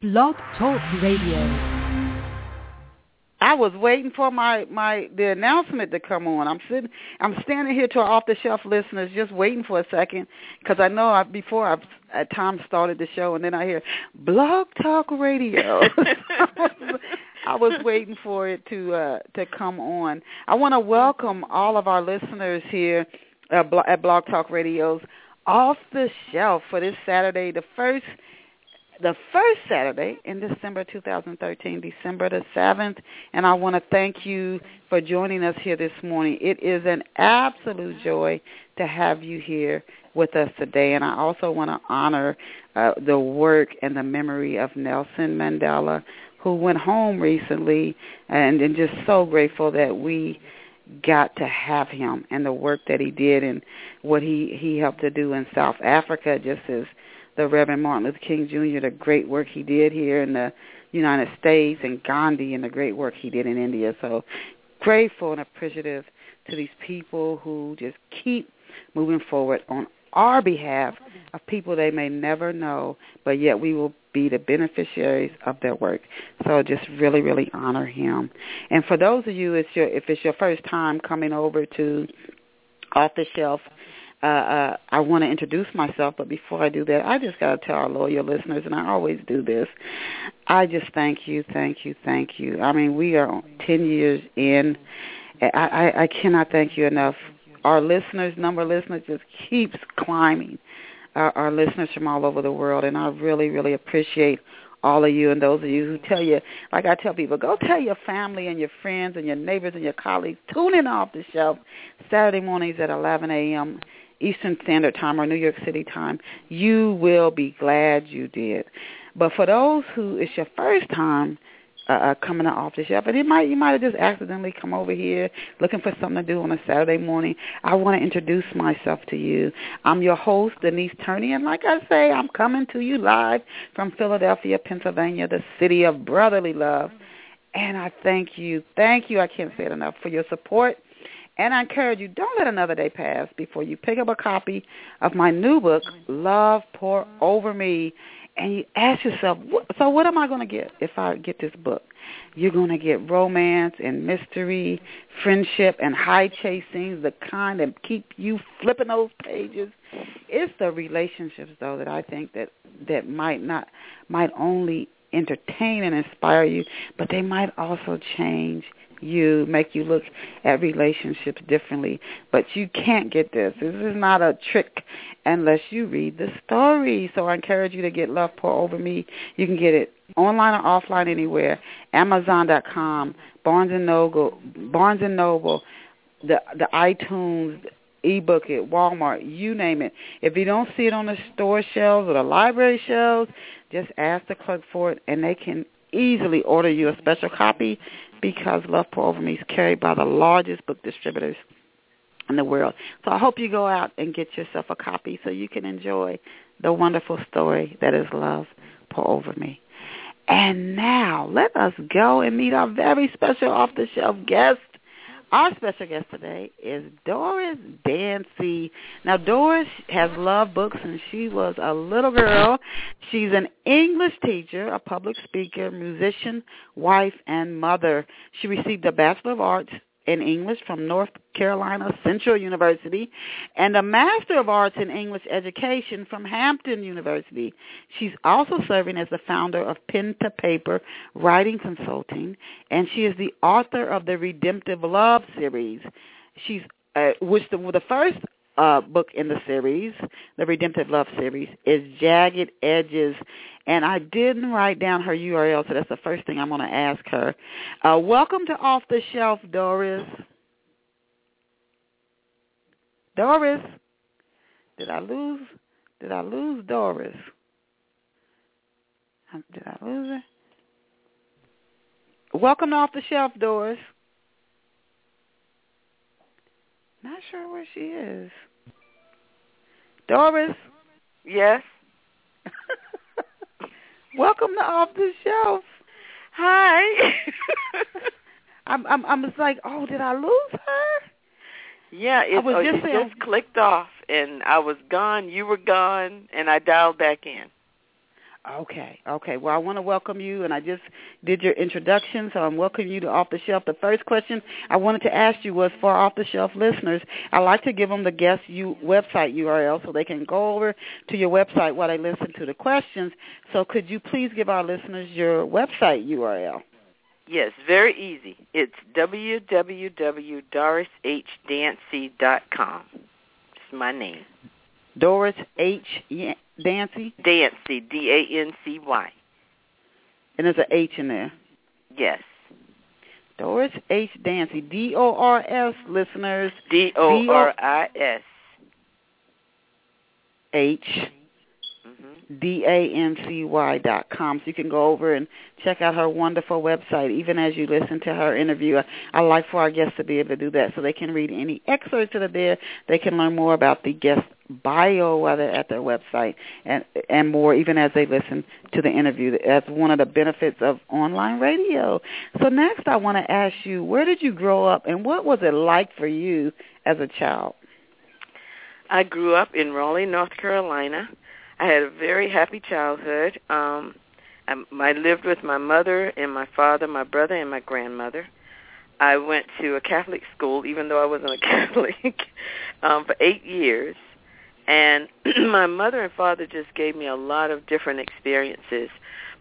Blog Talk Radio. I was waiting for my my the announcement to come on. I'm sitting, I'm standing here to our off the shelf listeners, just waiting for a second because I know I, before I at times started the show and then I hear Blog Talk Radio. I was waiting for it to uh, to come on. I want to welcome all of our listeners here uh, at Blog Talk Radio's off the shelf for this Saturday, the first the first Saturday in December 2013, December the 7th, and I want to thank you for joining us here this morning. It is an absolute joy to have you here with us today, and I also want to honor uh, the work and the memory of Nelson Mandela, who went home recently, and, just so grateful that we got to have him and the work that he did and what he he helped to do in South Africa just as the Reverend Martin Luther King Jr., the great work he did here in the United States, and Gandhi and the great work he did in India. So grateful and appreciative to these people who just keep moving forward on our behalf of people they may never know, but yet we will be the beneficiaries of their work. So just really, really honor him. And for those of you, it's your, if it's your first time coming over to Off the Shelf uh, uh, I want to introduce myself, but before I do that, I just got to tell our loyal listeners, and I always do this. I just thank you, thank you, thank you. I mean, we are 10 years in. I, I, I cannot thank you enough. Our listeners, number of listeners just keeps climbing. Our, our listeners from all over the world, and I really, really appreciate all of you and those of you who tell you, like I tell people, go tell your family and your friends and your neighbors and your colleagues, tune in off the shelf Saturday mornings at 11 a.m. Eastern Standard Time or New York City time, you will be glad you did. But for those who it's your first time uh, uh coming to off the shelf, and it might you might have just accidentally come over here looking for something to do on a Saturday morning. I want to introduce myself to you. I'm your host, Denise Turney, and like I say, I'm coming to you live from Philadelphia, Pennsylvania, the city of brotherly love. And I thank you, thank you. I can't say it enough for your support and I encourage you, don't let another day pass before you pick up a copy of my new book, Love Pour Over Me, and you ask yourself, so what am I going to get if I get this book? You're going to get romance and mystery, friendship and high chasing, the kind that keep you flipping those pages. It's the relationships, though, that I think that that might not might only entertain and inspire you, but they might also change you, make you look at relationships differently. But you can't get this. This is not a trick unless you read the story. So I encourage you to get Love Pour Over Me. You can get it online or offline anywhere. Amazon.com, Barnes and Noble, Barnes and Noble, the the iTunes, eBookIt, Walmart, you name it. If you don't see it on the store shelves or the library shelves, just ask the clerk for it, and they can easily order you a special copy because Love Pour Over Me is carried by the largest book distributors in the world. So I hope you go out and get yourself a copy so you can enjoy the wonderful story that is Love Pour Over Me. And now let us go and meet our very special off-the-shelf guest. Our special guest today is Doris Dancy. Now, Doris has loved books since she was a little girl. She's an English teacher, a public speaker, musician, wife, and mother. She received a Bachelor of Arts in English from North Carolina Central University and a Master of Arts in English Education from Hampton University. She's also serving as the founder of Pen to Paper Writing Consulting, and she is the author of the Redemptive Love series. She's uh, which the, the first uh, book in the series, the Redemptive Love series, is Jagged Edges. And I didn't write down her URL, so that's the first thing I'm going to ask her. Uh, welcome to Off the Shelf, Doris. Doris, did I lose? Did I lose Doris? Did I lose her? Welcome to Off the Shelf, Doris. Not sure where she is. Doris? Yes. Welcome to Off the Shelf. Hi. I'm I'm I'm just like, oh, did I lose her? Yeah, it, I was oh, just it saying, just clicked off, and I was gone. You were gone, and I dialed back in. Okay, okay. Well, I want to welcome you, and I just did your introduction, so I'm welcoming you to Off the Shelf. The first question I wanted to ask you was for Off the Shelf listeners. I like to give them the guest you website URL so they can go over to your website while they listen to the questions. So, could you please give our listeners your website URL? Yes, very easy. It's www.dorishdancy.com. It's my name. Doris H. Dancy? Dancy, D-A-N-C-Y. And there's an H in there. Yes. Doris H. Dancy, D-O-R-S, listeners. D-O-R-I-S. H. Mm-hmm. Dot com. So you can go over and check out her wonderful website, even as you listen to her interview. I, I like for our guests to be able to do that so they can read any excerpts that are there. They can learn more about the guest bio while they're at their website and and more even as they listen to the interview. That's one of the benefits of online radio. So next I want to ask you, where did you grow up and what was it like for you as a child? I grew up in Raleigh, North Carolina. I had a very happy childhood. Um, I, I lived with my mother and my father, my brother, and my grandmother. I went to a Catholic school, even though I wasn't a Catholic, um, for eight years. And my mother and father just gave me a lot of different experiences.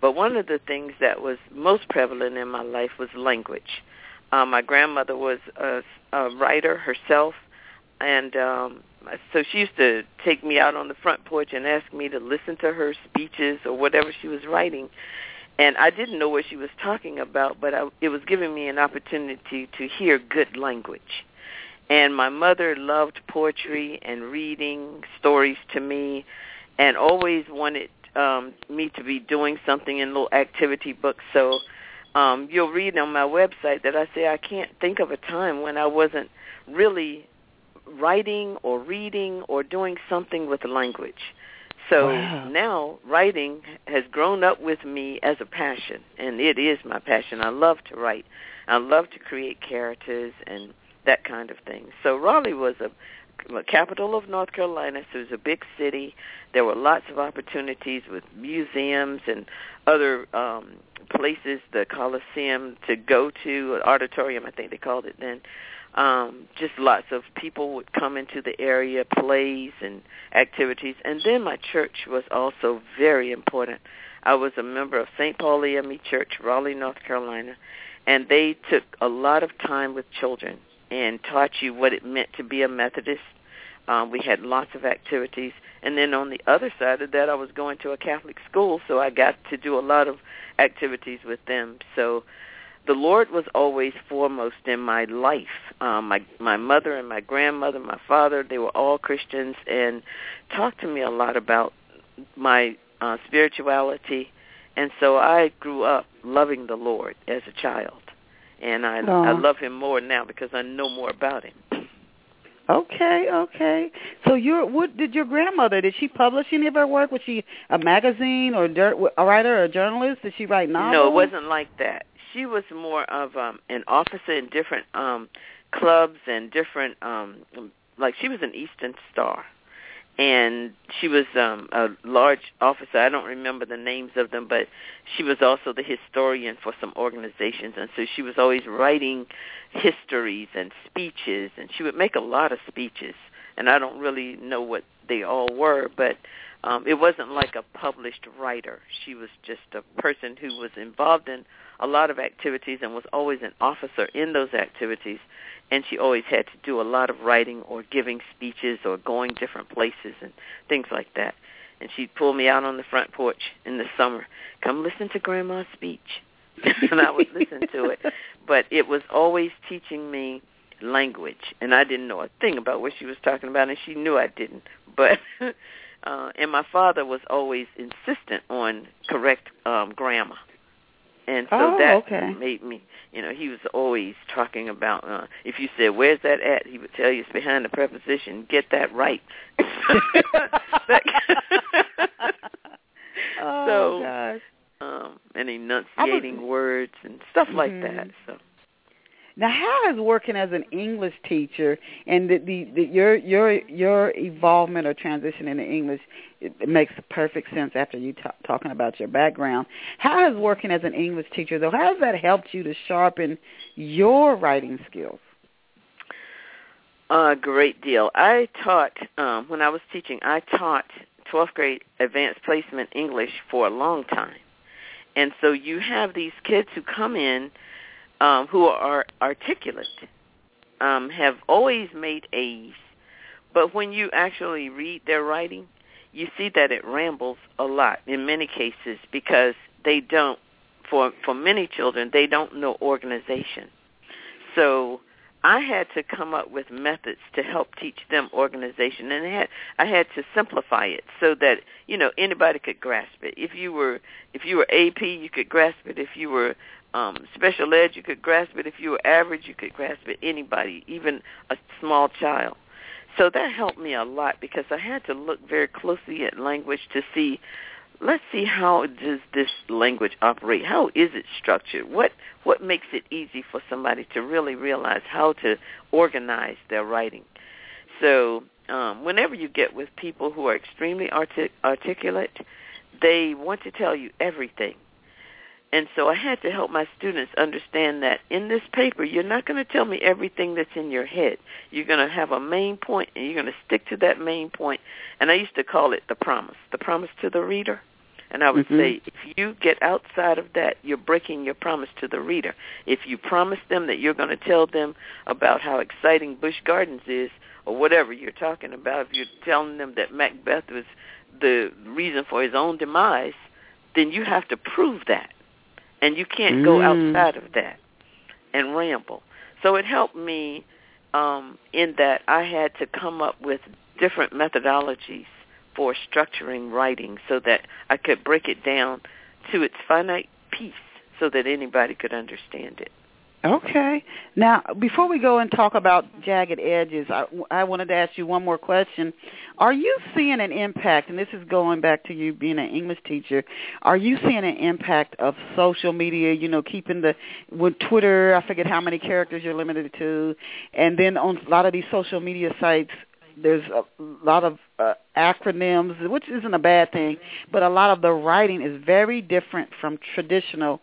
But one of the things that was most prevalent in my life was language. Um, my grandmother was a, a writer herself, and um, so she used to take me out on the front porch and ask me to listen to her speeches or whatever she was writing. And I didn't know what she was talking about, but I, it was giving me an opportunity to hear good language. And my mother loved poetry and reading stories to me and always wanted um, me to be doing something in little activity books. So um, you'll read on my website that I say I can't think of a time when I wasn't really writing or reading or doing something with the language. So wow. now writing has grown up with me as a passion, and it is my passion. I love to write. I love to create characters and that kind of thing. So Raleigh was a, capital of North Carolina, so it was a big city. There were lots of opportunities with museums and other um, places, the Coliseum to go to, auditorium I think they called it then um, just lots of people would come into the area, plays and activities. And then my church was also very important. I was a member of St. Paul AME Church, Raleigh, North Carolina, and they took a lot of time with children and taught you what it meant to be a Methodist. Um, we had lots of activities. And then on the other side of that, I was going to a Catholic school, so I got to do a lot of activities with them. So the Lord was always foremost in my life. Um, my my mother and my grandmother, my father, they were all Christians and talked to me a lot about my uh, spirituality, and so I grew up loving the Lord as a child, and I Oh. I love Him more now because I know more about Him. Okay, okay. So your what did your grandmother did she publish any of her work? Was she a magazine or dirt, a writer or a journalist? Did she write novels? No, it wasn't like that. She was more of um an officer in different um clubs and different um like she was an Eastern Star. And she was um a large officer. I don't remember the names of them, but she was also the historian for some organizations and so she was always writing histories and speeches and she would make a lot of speeches and I don't really know what they all were, but um it wasn't like a published writer. She was just a person who was involved in a lot of activities and was always an officer in those activities and she always had to do a lot of writing or giving speeches or going different places and things like that. And she'd pull me out on the front porch in the summer, come listen to grandma's speech. and I would listen to it. But it was always teaching me language and I didn't know a thing about what she was talking about and she knew I didn't. But uh and my father was always insistent on correct um grammar. And so Oh, that okay. made me, you know, he was always talking about uh if you said where's that at, he would tell you it's behind the preposition. Get that right. oh So, gosh. um and enunciating words and stuff like Mhm. that. So Now, how is working as an English teacher and the, the, the your your your involvement or transition into English it, it makes perfect sense after you t- talking about your background. How has working as an English teacher though? How has that helped you to sharpen your writing skills? A great deal. I taught um, when I was teaching. I taught 12th grade advanced placement English for a long time, and so you have these kids who come in um, who are articulate, um, have always made A's, but when you actually read their writing, you see that it rambles a lot in many cases because they don't. For for many children, they don't know organization. So I had to come up with methods to help teach them organization, and I had I had to simplify it so that you know anybody could grasp it. If you were if you were AP, you could grasp it. If you were um, special ed, you could grasp it. If you were average, you could grasp it. Anybody, even a small child. So that helped me a lot because I had to look very closely at language to see, let's see how does this language operate? How is it structured? What what makes it easy for somebody to really realize how to organize their writing? So um, whenever you get with people who are extremely artic- articulate, they want to tell you everything and so I had to help my students understand that in this paper, you're not going to tell me everything that's in your head. You're going to have a main point, and you're going to stick to that main point. And I used to call it the promise, the promise to the reader. And I would mm-hmm. say, if you get outside of that, you're breaking your promise to the reader. If you promise them that you're going to tell them about how exciting Busch Gardens is, or whatever you're talking about, if you're telling them that Macbeth was the reason for his own demise, then you have to prove that and you can't go Mm. outside of that and ramble. So it helped me um, in that I had to come up with different methodologies for structuring writing so that I could break it down to its finite piece so that anybody could understand it. Okay. Now, before we go and talk about jagged edges, I, I wanted to ask you one more question. Are you seeing an impact, and this is going back to you being an English teacher, are you seeing an impact of social media, you know, keeping the, with Twitter, I forget how many characters you're limited to, and then on a lot of these social media sites, there's a lot of uh, acronyms, which isn't a bad thing, but a lot of the writing is very different from traditional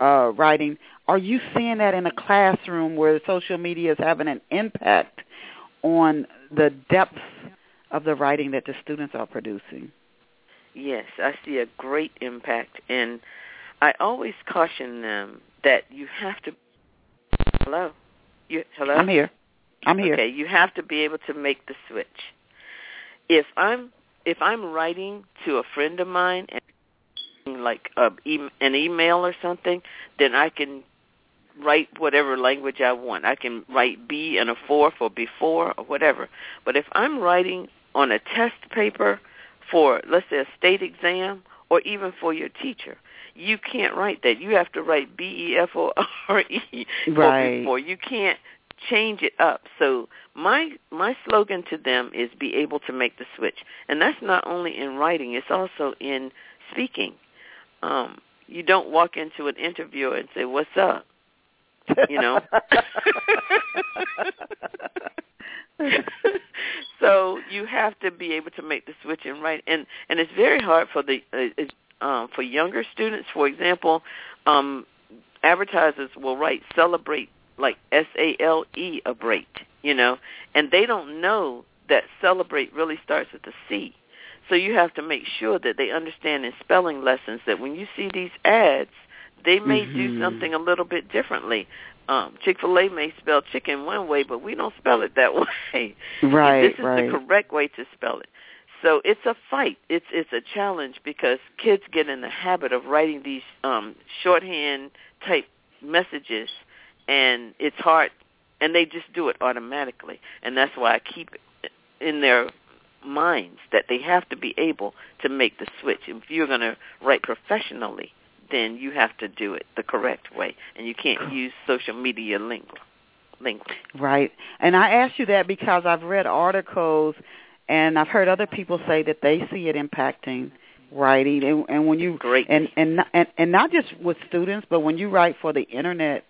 uh, writing. Are you seeing that in a classroom where social media is having an impact on the depth of the writing that the students are producing? Yes, I see a great impact, and I always caution them that you have to. Hello, you hello. I'm here. I'm here. Okay, you have to be able to make the switch. If I'm if I'm writing to a friend of mine and like a, an email or something, then I can write whatever language I want. I can write be and a four for before or whatever. But if I'm writing on a test paper for, let's say, a state exam or even for your teacher, you can't write that. You have to write B E F O R E right. before. You can't change it up. So my my slogan to them is be able to make the switch, and that's not only in writing; it's also in speaking. Um, you don't walk into an interview and say, "What's up?" You know. so you have to be able to make the switch and write, and and it's very hard for the uh, um, for younger students. For example, um, advertisers will write celebrate like S A L E abrate, you know, and they don't know that celebrate really starts with a C. So you have to make sure that they understand in spelling lessons that when you see these ads, they may mm-hmm. do something a little bit differently. Um, Chick Fil A may spell chicken one way, but we don't spell it that way. Right, this is right. the correct way to spell it. So it's a fight. It's it's a challenge because kids get in the habit of writing these um, shorthand type messages, and it's hard, and they just do it automatically. And that's why I keep it in their minds that they have to be able to make the switch. If you're going to write professionally, then you have to do it the correct way, and you can't use social media lingo. lingo. Right. And I ask you that because I've read articles and I've heard other people say that they see it impacting writing and, and when you Great. and, and and and not just with students but when you write for the internet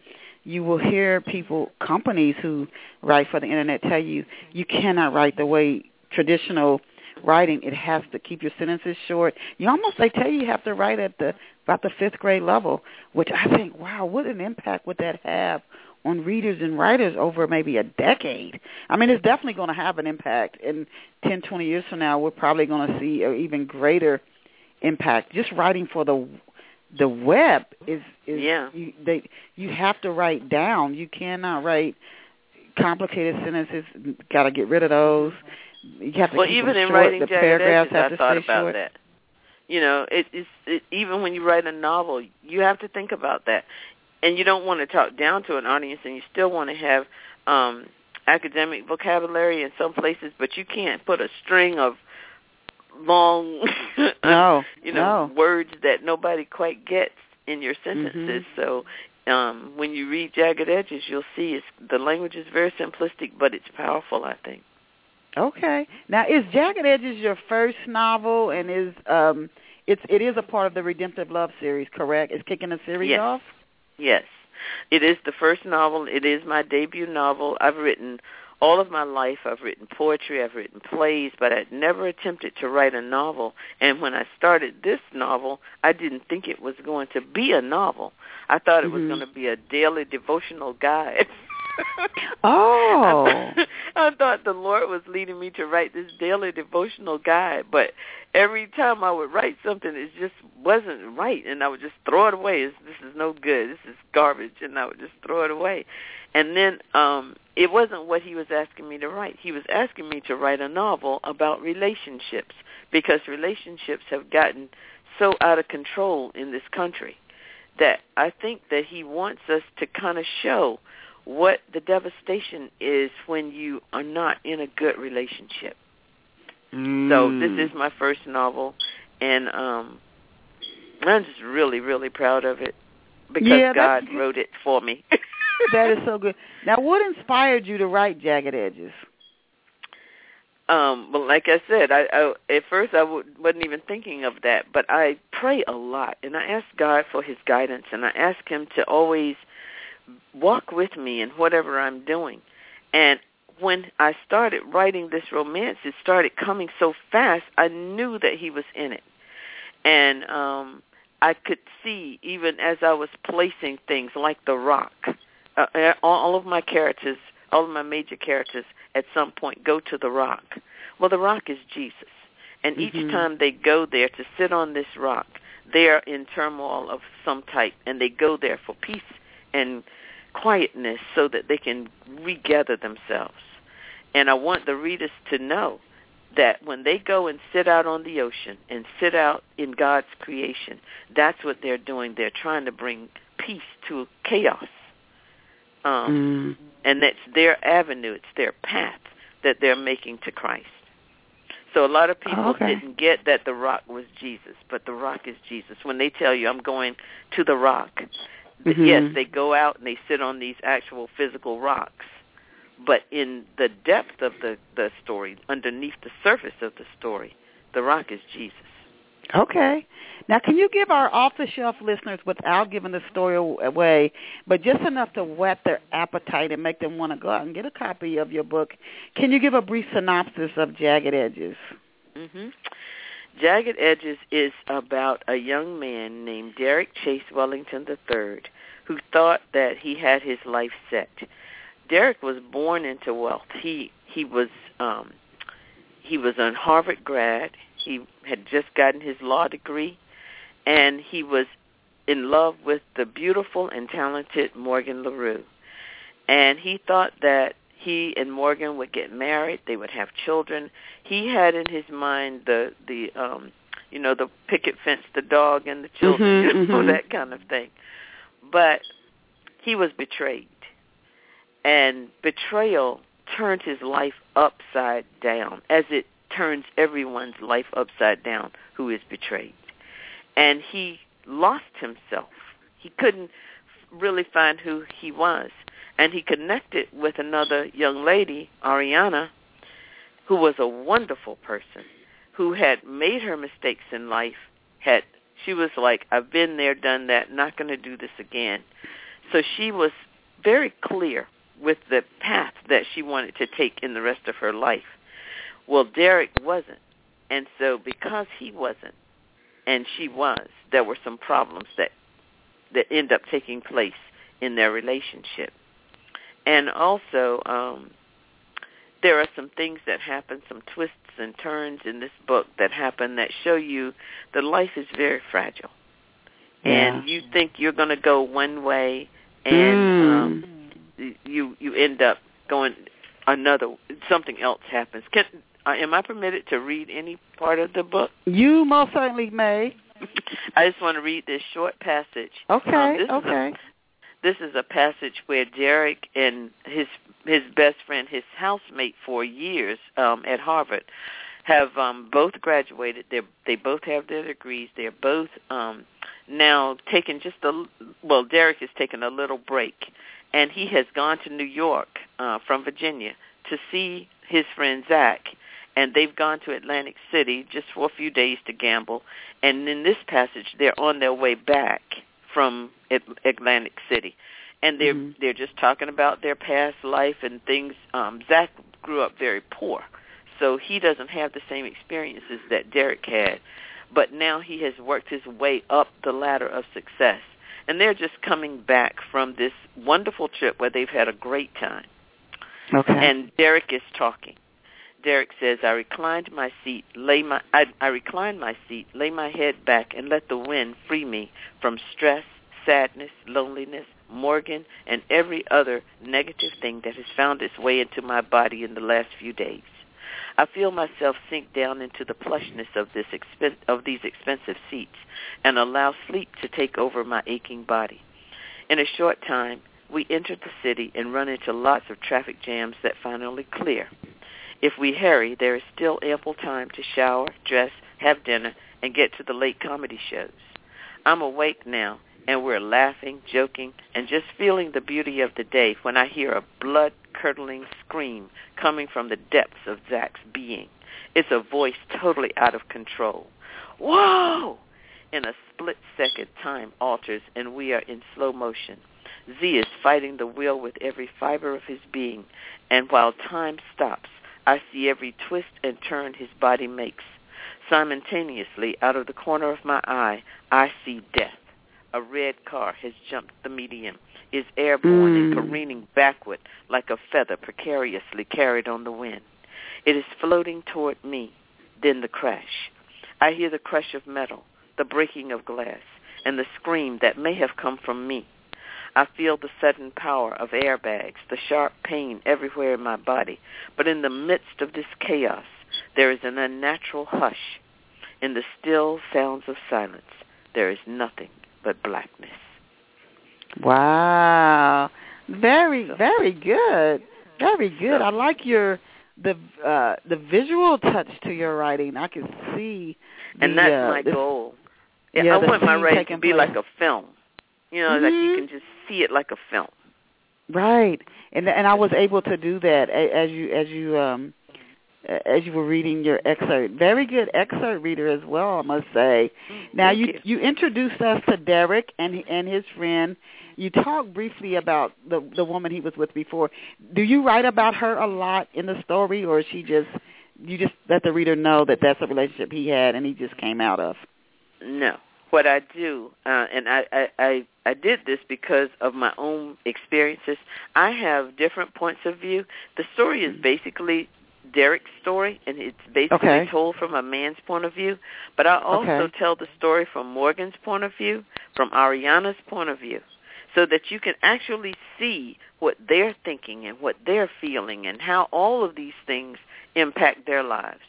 you will hear people, companies who write for the internet tell you you cannot write the way traditional writing. It has to keep your sentences short. You almost they tell you you have to write at the about the fifth grade level, which I think, wow, what an impact would that have on readers and writers over maybe a decade. I mean, it's definitely going to have an impact. In 10, 20 years from now, we're probably going to see an even greater impact. Just writing for the the web is is yeah. you, they you have to write down. You cannot write complicated sentences. Got to get rid of those. You have to well, keep even them in short. writing the jagged paragraphs edges, have I to thought stay about short. that. You know, it, it's it, even when you write a novel, you have to think about that, and you don't want to talk down to an audience, and you still want to have um academic vocabulary in some places, but you can't put a string of long, No, you know, no. words that nobody quite gets in your sentences. Mhm. So um when you read Jagged Edges, you'll see it's, the language is very simplistic, but it's powerful. I think. Okay. Now, is Jagged Edges your first novel, and is um, it's it is a part of the Redemptive Love series, correct? It's kicking the series Yes. off. Yes. It is the first novel. It is my debut novel. I've written all of my life. I've written poetry. I've written plays, but I'd never attempted to write a novel. And when I started this novel, I didn't think it was going to be a novel. I thought it was Mhm. going to be a daily devotional guide. Oh. I thought the Lord was leading me to write this daily devotional guide, but every time I would write something, it just wasn't right, and I would just throw it away. It's, this is no good. This is garbage, and I would just throw it away. And then um it wasn't what he was asking me to write. He was asking me to write a novel about relationships because relationships have gotten so out of control in this country that I think that he wants us to kind of show what the devastation is when you are not in a good relationship. So this Mm. is my first novel, and um I'm just really, really proud of it because Yeah, God wrote it for me. that is so good. Now, what inspired you to write Jagged Edges? um well like i said i, I at first i w- wasn't even thinking of that but i pray a lot and i ask god for his guidance and i ask him to always walk with me in whatever i'm doing and when i started writing this romance it started coming so fast i knew that he was in it and um i could see even as i was placing things like the rock uh, uh, all of my characters all of my major characters at some point go to the rock. Well, the rock is Jesus. And each Mhm. time they go there to sit on this rock, they are in turmoil of some type, and they go there for peace and quietness so that they can regather themselves. And I want the readers to know that when they go and sit out on the ocean and sit out in God's creation, that's what they're doing. They're trying to bring peace to chaos. Um, Mm. and that's their avenue, it's their path that they're making to Christ. So a lot of people Oh, okay. didn't get that the rock was Jesus, but the rock is Jesus. When they tell you I'm going to the rock, Mhm. yes, they go out and they sit on these actual physical rocks. But in the depth of the the story, underneath the surface of the story, the rock is Jesus. Okay. Now, can you give our off-the-shelf listeners, without giving the story away, but just enough to whet their appetite and make them want to go out and get a copy of your book, can you give a brief synopsis of Jagged Edges? hmm Jagged Edges is about a young man named Derek Chase Wellington III who thought that he had his life set. Derek was born into wealth. He he was um he was a Harvard grad. He had just gotten his law degree and he was in love with the beautiful and talented Morgan LaRue. And he thought that he and Morgan would get married, they would have children. He had in his mind the the um you know, the picket fence, the dog and the children, Mhm, you know, mhm. that kind of thing. But he was betrayed. And betrayal turned his life upside down, as it turns everyone's life upside down who is betrayed. And he lost himself. He couldn't really find who he was. And he connected with another young lady, Ariana, who was a wonderful person, who had made her mistakes in life, had she was like, I've been there, done that, not going to do this again. So she was very clear with the path that she wanted to take in the rest of her life. Well, Derek wasn't. And so because he wasn't and she was, there were some problems that that end up taking place in their relationship. And also, um, there are some things that happen, some twists and turns in this book that happen that show you that life is very fragile. Yeah. And you think you're going to go one way, and Mm. um, you you end up going another. Something else happens. Can uh, am I permitted to read any part of the book? You most certainly may. I just want to read this short passage. Okay, Um, okay. a, this is a passage where Derek and his his best friend, his housemate for years um, at Harvard, have um, both graduated. They they both have their degrees. They're both um, now taking just a well. Derek has taken a little break, and he has gone to New York uh, from Virginia to see his friend Zach and they've gone to Atlantic City just for a few days to gamble. And in this passage, they're on their way back from Atlantic City, and they're Mhm. they're just talking about their past life and things. Um, Zach grew up very poor, so he doesn't have the same experiences that Derek had. But now he has worked his way up the ladder of success, and they're just coming back from this wonderful trip where they've had a great time. Okay. And Derek is talking. Derek says, I reclined my seat, lay my I, I reclined my seat, lay my head back and let the wind free me from stress, sadness, loneliness, Morgan, and every other negative thing that has found its way into my body in the last few days. I feel myself sink down into the plushness of this expen- of these expensive seats and allow sleep to take over my aching body. In a short time, we enter the city and run into lots of traffic jams that finally clear. If we hurry, there is still ample time to shower, dress, have dinner, and get to the late comedy shows. I'm awake now, and we're laughing, joking, and just feeling the beauty of the day when I hear a blood-curdling scream coming from the depths of Zach's being. It's a voice totally out of control. Whoa! In a split second, time alters, and we are in slow motion. Z is fighting the will with every fiber of his being, and while time stops, I see every twist and turn his body makes. Simultaneously, out of the corner of my eye, I see death. A red car has jumped the median, is airborne Mm. and careening backward like a feather precariously carried on the wind. It is floating toward me, then the crash. I hear the crush of metal, the breaking of glass, and the scream that may have come from me. I feel the sudden power of airbags, the sharp pain everywhere in my body. But in the midst of this chaos, there is an unnatural hush. In the still sounds of silence, there is nothing but blackness. Wow. Very, very good. Very good. I like your the uh the visual touch to your writing. I can see And that's uh, my the- goal. Yeah, yeah, I want my writing to be place. like a film. You know, like you Mhm. can just see it like a film. Right. And and I was able to do that as you as you um as you were reading your excerpt. Very good excerpt reader as well, I must say. Now you you. you introduced us to Derek and and his friend. You talked briefly about the the woman he was with before. Do you write about her a lot in the story, or is she just you just let the reader know that that's a relationship he had and he just came out of? No. What I do, uh, and I, I, I, I did this because of my own experiences. I have different points of view. The story is basically Derek's story, and it's basically Okay. told from a man's point of view. But I also Okay. tell the story from Morgan's point of view, from Ariana's point of view, so that you can actually see what they're thinking and what they're feeling and how all of these things impact their lives.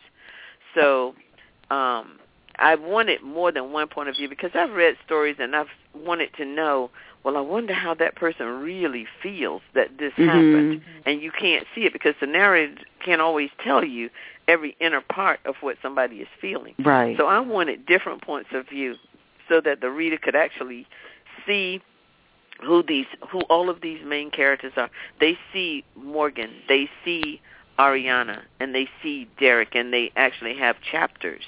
So um, I wanted more than one point of view because I've read stories and I've wanted to know, well, I wonder how that person really feels that this Mhm. happened. And you can't see it because the narrator can't always tell you every inner part of what somebody is feeling. Right. So I wanted different points of view so that the reader could actually see who these who all of these main characters are. They see Morgan, they see Ariana, and they see Derek and they actually have chapters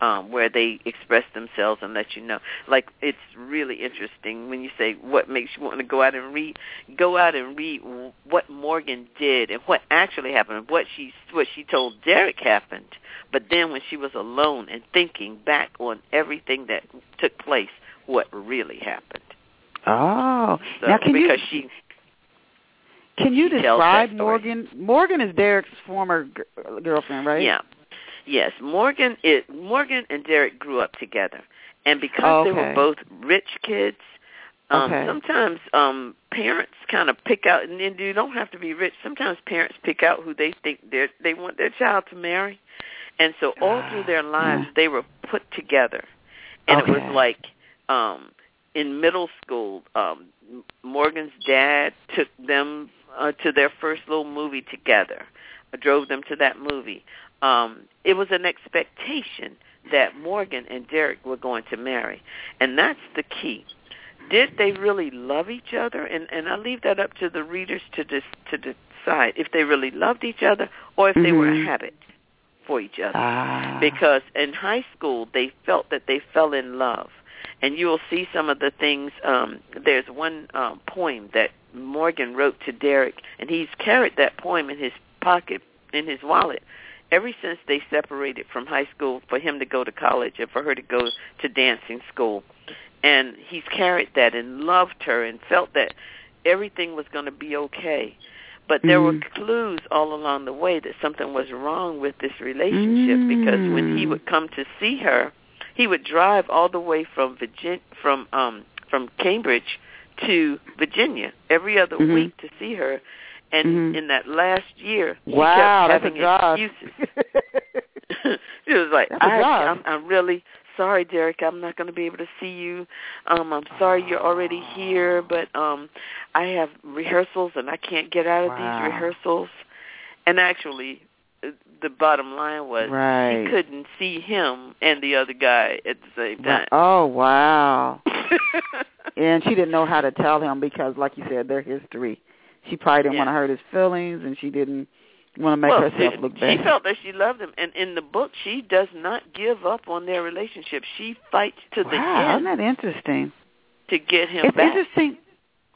um, where they express themselves and let you know. Like it's really interesting when you say what makes you want to go out and read. Go out and read what Morgan did and what actually happened, what she what she told Derek happened. But then when she was alone and thinking back on everything that took place, what really happened. Oh, So, now can because you she can you she tells that describe. Morgan? Morgan is Derek's former g- girlfriend, right? Yeah. Yes, Morgan is Morgan and Derek grew up together. And because they were both rich kids, um Okay. sometimes um parents kind of pick out and then you don't have to be rich. Sometimes parents pick out who they think they they want their child to marry. And so all Ah, through their lives yeah. they were put together. And it was like um in middle school, um Morgan's dad took them uh, to their first little movie together. uh, Drove them to that movie. Um it was an expectation that Morgan and Derek were going to marry. And that's the key. Did they really love each other? And and I leave that up to the readers to dis, to decide if they really loved each other or if they were a Mhm. habit for each other Ah. because in high school they felt that they fell in love and you will see some of the things um there's one um poem that Morgan wrote to Derek and he's carried that poem in his pocket in his wallet ever since they separated from high school for him to go to college and for her to go to dancing school and he's carried that and loved her and felt that everything was going to be okay but there were Mhm. clues all along the way that something was wrong with this relationship because when he Mm. would come to see her, he would drive all the way from Virgin from um from Cambridge to Virginia every other Mhm. week to see her. And Mhm. in that last year, she wow, kept that's having excuses. she was like, That's I. I'm, I'm really sorry, Derek. I'm not going to be able to see you. Um, I'm sorry you're already here, but um, I have rehearsals and I can't get out of Wow. these rehearsals. And actually, uh, the bottom line was Right. she couldn't see him and the other guy at the same time. oh wow. And she didn't know how to tell him because, like you said, their history. She probably didn't Yeah. want to hurt his feelings, and she didn't want to make well, herself look bad. she felt that she loved him, and in the book, she does not give up on their relationship. She fights to the wow, end isn't that interesting? to get him It's back. interesting.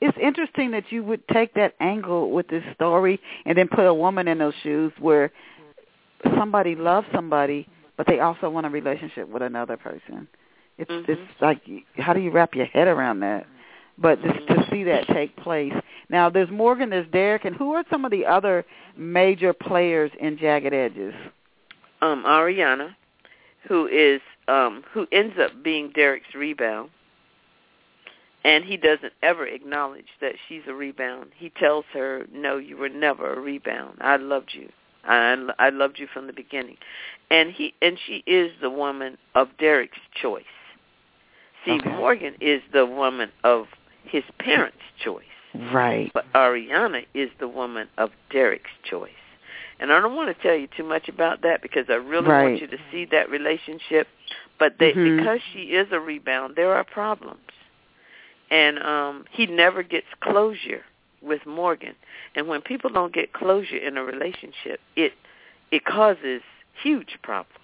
It's interesting that you would take that angle with this story and then put a woman in those shoes where somebody loves somebody, but they also want a relationship with another person. It's Mhm. it's like how do you wrap your head around that? But just to see that take place. Now there's Morgan, there's Derek, and who are some of the other major players in Jagged Edges? um Ariana, who is um who ends up being Derek's rebound. And he doesn't ever acknowledge that she's a rebound. He tells her, "No, you were never a rebound. I loved you. I I loved you from the beginning." And he and she is the woman of Derek's choice. See, Okay. Morgan is the woman of his parents' choice. Right. But Ariana is the woman of Derek's choice. And I don't want to tell you too much about that because I really Right. want you to see that relationship. But they, Mhm. because she is a rebound, there are problems. And um he never gets closure with Morgan. And when people don't get closure in a relationship, it it causes huge problems.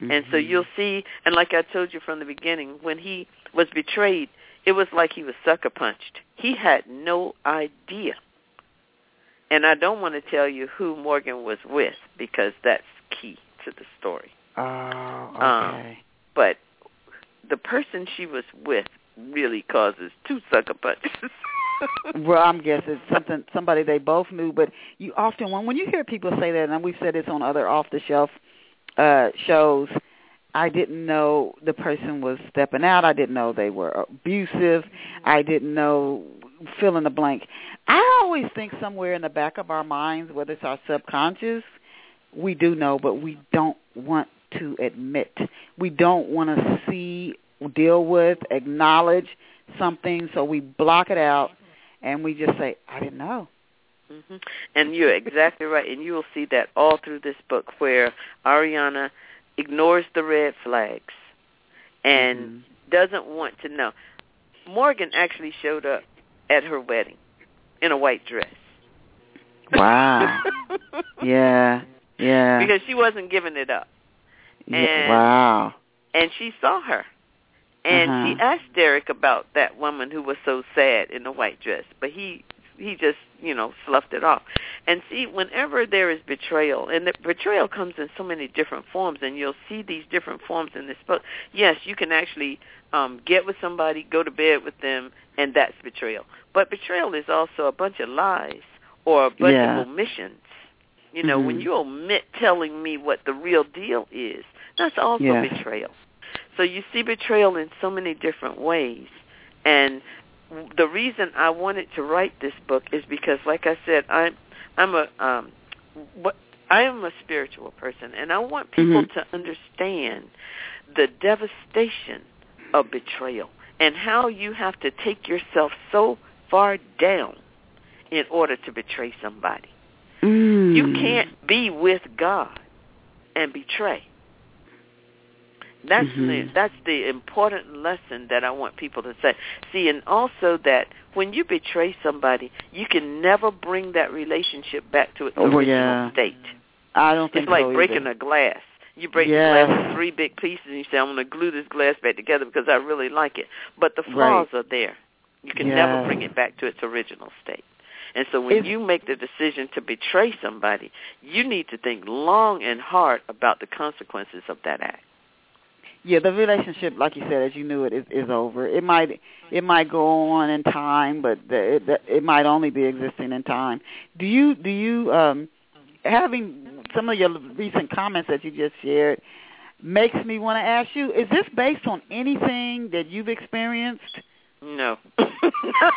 And so Mhm. you'll see, and like I told you from the beginning, when he was betrayed, it was like he was sucker punched. He had no idea. And I don't want to tell you who Morgan was with because that's key to the story. Oh, Um, okay. But the person she was with really causes two sucker punches. Well, I'm guessing something somebody they both knew, but you often when when you hear people say that, and we've said this on other off the shelf uh shows, I didn't know the person was stepping out. I didn't know they were abusive. I didn't know fill in the blank. I always think somewhere in the back of our minds, whether it's our subconscious, we do know, but we don't want to admit. We don't want to see, deal with, acknowledge something, so we block it out and we just say, "I didn't know." hmm And you're exactly right. And you will see that all through this book where Ariana ignores the red flags and Mhm. doesn't want to know. Morgan actually showed up at her wedding in a white dress. Wow. Yeah, yeah. because she wasn't giving it up. And, wow. And she saw her. And uh-huh. she asked Derek about that woman who was so sad in the white dress, but he he just you know sloughed it off. And see, whenever there is betrayal, and the betrayal comes in so many different forms, and you'll see these different forms in this book. Yes, you can actually um, get with somebody, go to bed with them, and that's betrayal. But betrayal is also a bunch of lies or a bunch yeah. of omissions. You know, mm-hmm. when you omit telling me what the real deal is, that's also yes. betrayal. So you see betrayal in so many different ways. And the reason I wanted to write this book is because, like I said, I'm I'm a um, what I am a spiritual person, and I want people mm-hmm. to understand the devastation of betrayal and how you have to take yourself so far down in order to betray somebody. Mm. You can't be with God and betray. That's mm-hmm. the that's the important lesson that I want people to say. See, and also that when you betray somebody, you can never bring that relationship back to its oh, original yeah. state. I don't think it's like so breaking either. a glass. You break yes. the glass in three big pieces, and you say, "I'm going to glue this glass back together because I really like it." But the flaws right. are there. You can yes. never bring it back to its original state. And so when it's, you make the decision to betray somebody, you need to think long and hard about the consequences of that act. Yeah, the relationship, like you said, as you knew it, is, is over. It might it might go on in time, but the, it, it might only be existing in time. Do you do you um having some of your recent comments that you just shared makes me want to ask you: Is this based on anything that you've experienced? No.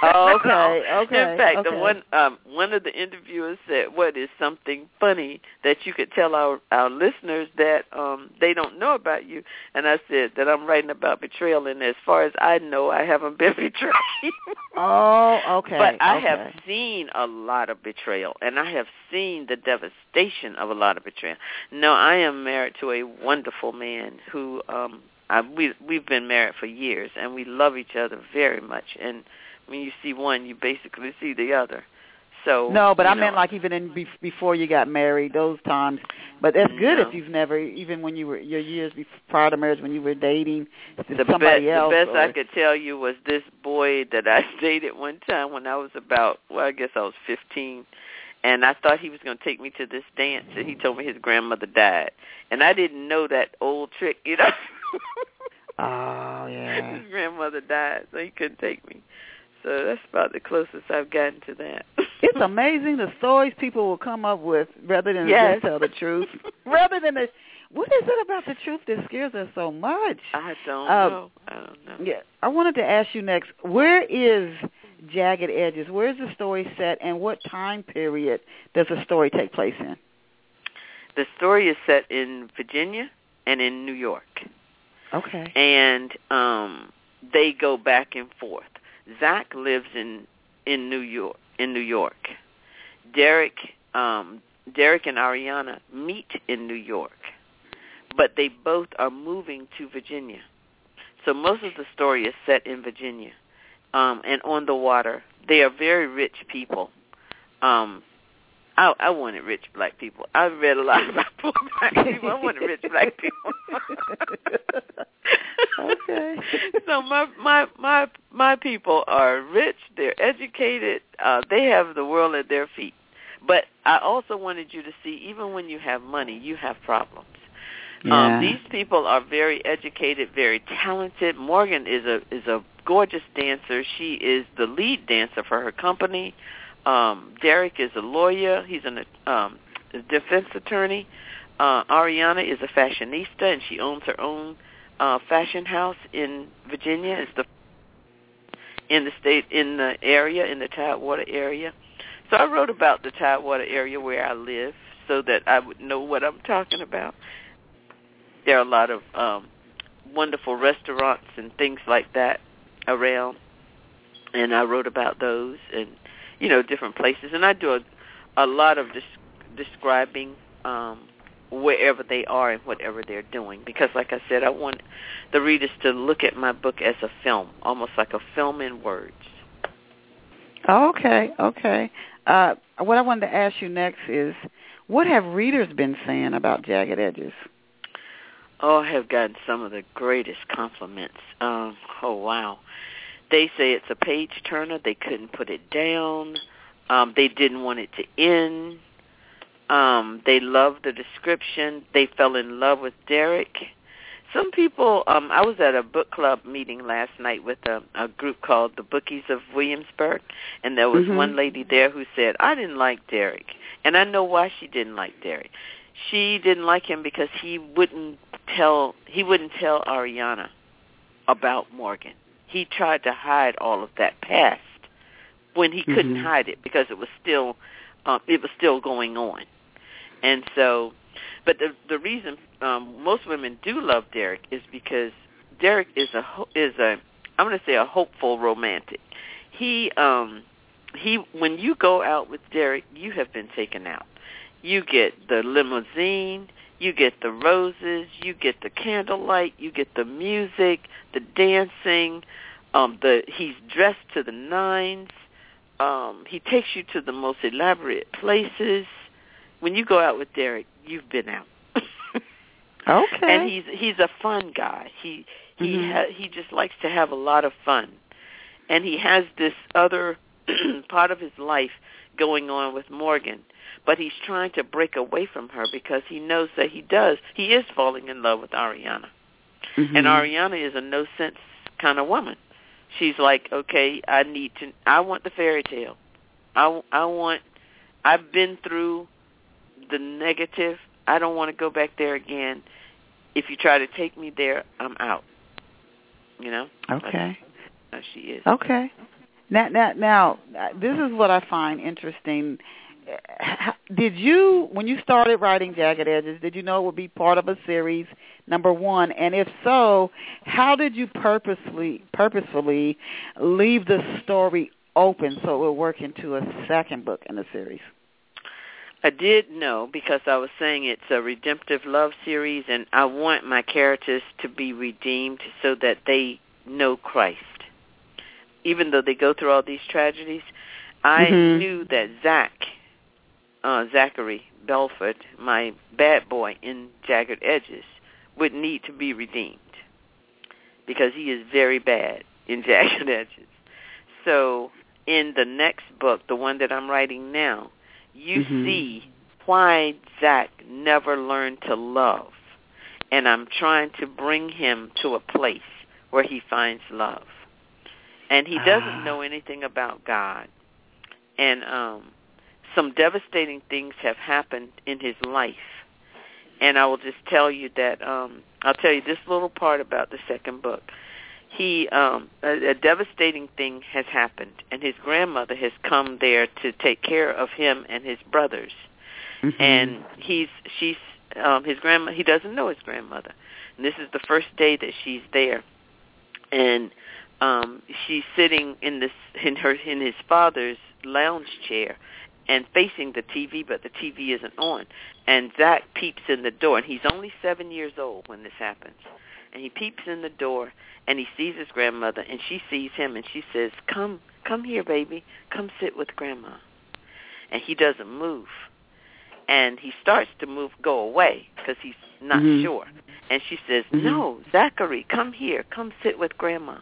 oh, okay. Okay. In fact, okay. the one um, one of the interviewers said, "What is something funny that you could tell our our listeners that um they don't know about you?" And I said that I'm writing about betrayal, and as far as I know, I haven't been betrayed. oh, okay. But I okay. have seen a lot of betrayal, and I have seen the devastation of a lot of betrayal. No, I am married to a wonderful man who um I, we we've been married for years, and we love each other very much. And when you see one, you basically see the other. So no, but I know, meant like even in be- before you got married, those times. But that's good no. if you've never, even when you were your years before, prior to marriage, when you were dating the somebody best, else. The best or, I could tell you was this boy that I dated one time when I was about, well, I guess I was 15 and I thought he was going to take me to this dance, and he told me his grandmother died, and I didn't know that old trick, you know. oh yeah. His grandmother died, so he couldn't take me. So that's about the closest I've gotten to that. it's amazing the stories people will come up with rather than yes. just tell the truth. rather than the what is it about the truth that scares us so much? I don't um, know. I don't know. Yeah, I wanted to ask you next. Where is Jagged Edges? Where is the story set, and what time period does the story take place in? The story is set in Virginia and in New York. Okay. And um they go back and forth. Zach lives in in New York in New York. Derek um Derek and Ariana meet in New York. But they both are moving to Virginia. So most of the story is set in Virginia. Um and on the water. They are very rich people. Um I, I wanted rich black people. I've read a lot about poor black people. I wanted rich black people. okay. so my my my my people are rich. They're educated. Uh, they have the world at their feet. But I also wanted you to see, even when you have money, you have problems. Yeah. Um, these people are very educated, very talented. Morgan is a is a gorgeous dancer. She is the lead dancer for her company. Um, Derek is a lawyer. He's an um, a defense attorney. Uh, Ariana is a fashionista, and she owns her own uh, fashion house in Virginia. It's the in the state in the area in the Tidewater area. So I wrote about the Tidewater area where I live, so that I would know what I'm talking about. There are a lot of um, wonderful restaurants and things like that around, and I wrote about those and you know different places. And I do a, a lot of des- describing um, wherever they are and whatever they're doing, because like I said, I want the readers to look at my book as a film, almost like a film in words. Okay, okay. Uh, what I wanted to ask you next is, what have readers been saying about Jagged Edges? Oh, I have gotten some of the greatest compliments. Um, oh wow. They say it's a page turner. They couldn't put it down. Um, they didn't want it to end. Um, they loved the description. They fell in love with Derek. Some people, um, I was at a book club meeting last night with a, a group called the Bookies of Williamsburg, and there was Mhm. one lady there who said, I didn't like Derek. And I know why she didn't like Derek. She didn't like him because he wouldn't tell he wouldn't tell Ariana about Morgan. He tried to hide all of that past when he couldn't Mhm. hide it because it was still um, it was still going on. And so, but the the reason um, most women do love Derek is because Derek is a ho- is a I'm going to say a hopeful romantic. He um he when you go out with Derek, you have been taken out. You get the limousine, you get the roses, you get the candlelight, you get the music, the dancing, um the he's dressed to the nines. Um he takes you to the most elaborate places. When you go out with Derek, you've been out. Okay. And he's he's a fun guy. He he Mhm. ha- he just likes to have a lot of fun. And he has this other part of his life going on with Morgan, but he's trying to break away from her because he knows that he does. He is falling in love with Ariana. Mhm. And Ariana is a no sense kind of woman. She's like, okay, I need to. I want the fairy tale. I I want. I've been through the negative. I don't want to go back there again. If you try to take me there, I'm out. You know. Okay. How she is. Okay. Now, now, now, this is what I find interesting. Did you, when you started writing Jagged Edges, did you know it would be part of a series? Number one, and if so, how did you purposely, purposefully leave the story open so it would work into a second book in the series? I did know because I was saying it's a redemptive love series, and I want my characters to be redeemed so that they know Christ. Even though they go through all these tragedies, I Mhm. knew that Zach, uh, Zachary Belford, my bad boy in Jagged Edges, would need to be redeemed because he is very bad in Jagged Edges. So in the next book, the one that I'm writing now, you Mhm. see why Zach never learned to love. And I'm trying to bring him to a place where he finds love. And he doesn't Ah. know anything about God. And um some devastating things have happened in his life. And I will just tell you that um I'll tell you this little part about the second book he um a, a devastating thing has happened and his grandmother has come there to take care of him and his brothers Mhm. and he's she's um his grandma he doesn't know his grandmother and this is the first day that she's there and um she's sitting in this in her in his father's lounge chair and facing the TV but the TV isn't on. And Zach peeps in the door. And he's only 7 years old when this happens. And he peeps in the door and he sees his grandmother and she sees him and she says come come here baby. Come sit with grandma. And he doesn't move. And he starts to move go away because he's not Mhm. sure. And she says Mhm. no zachary come here. Come sit with grandma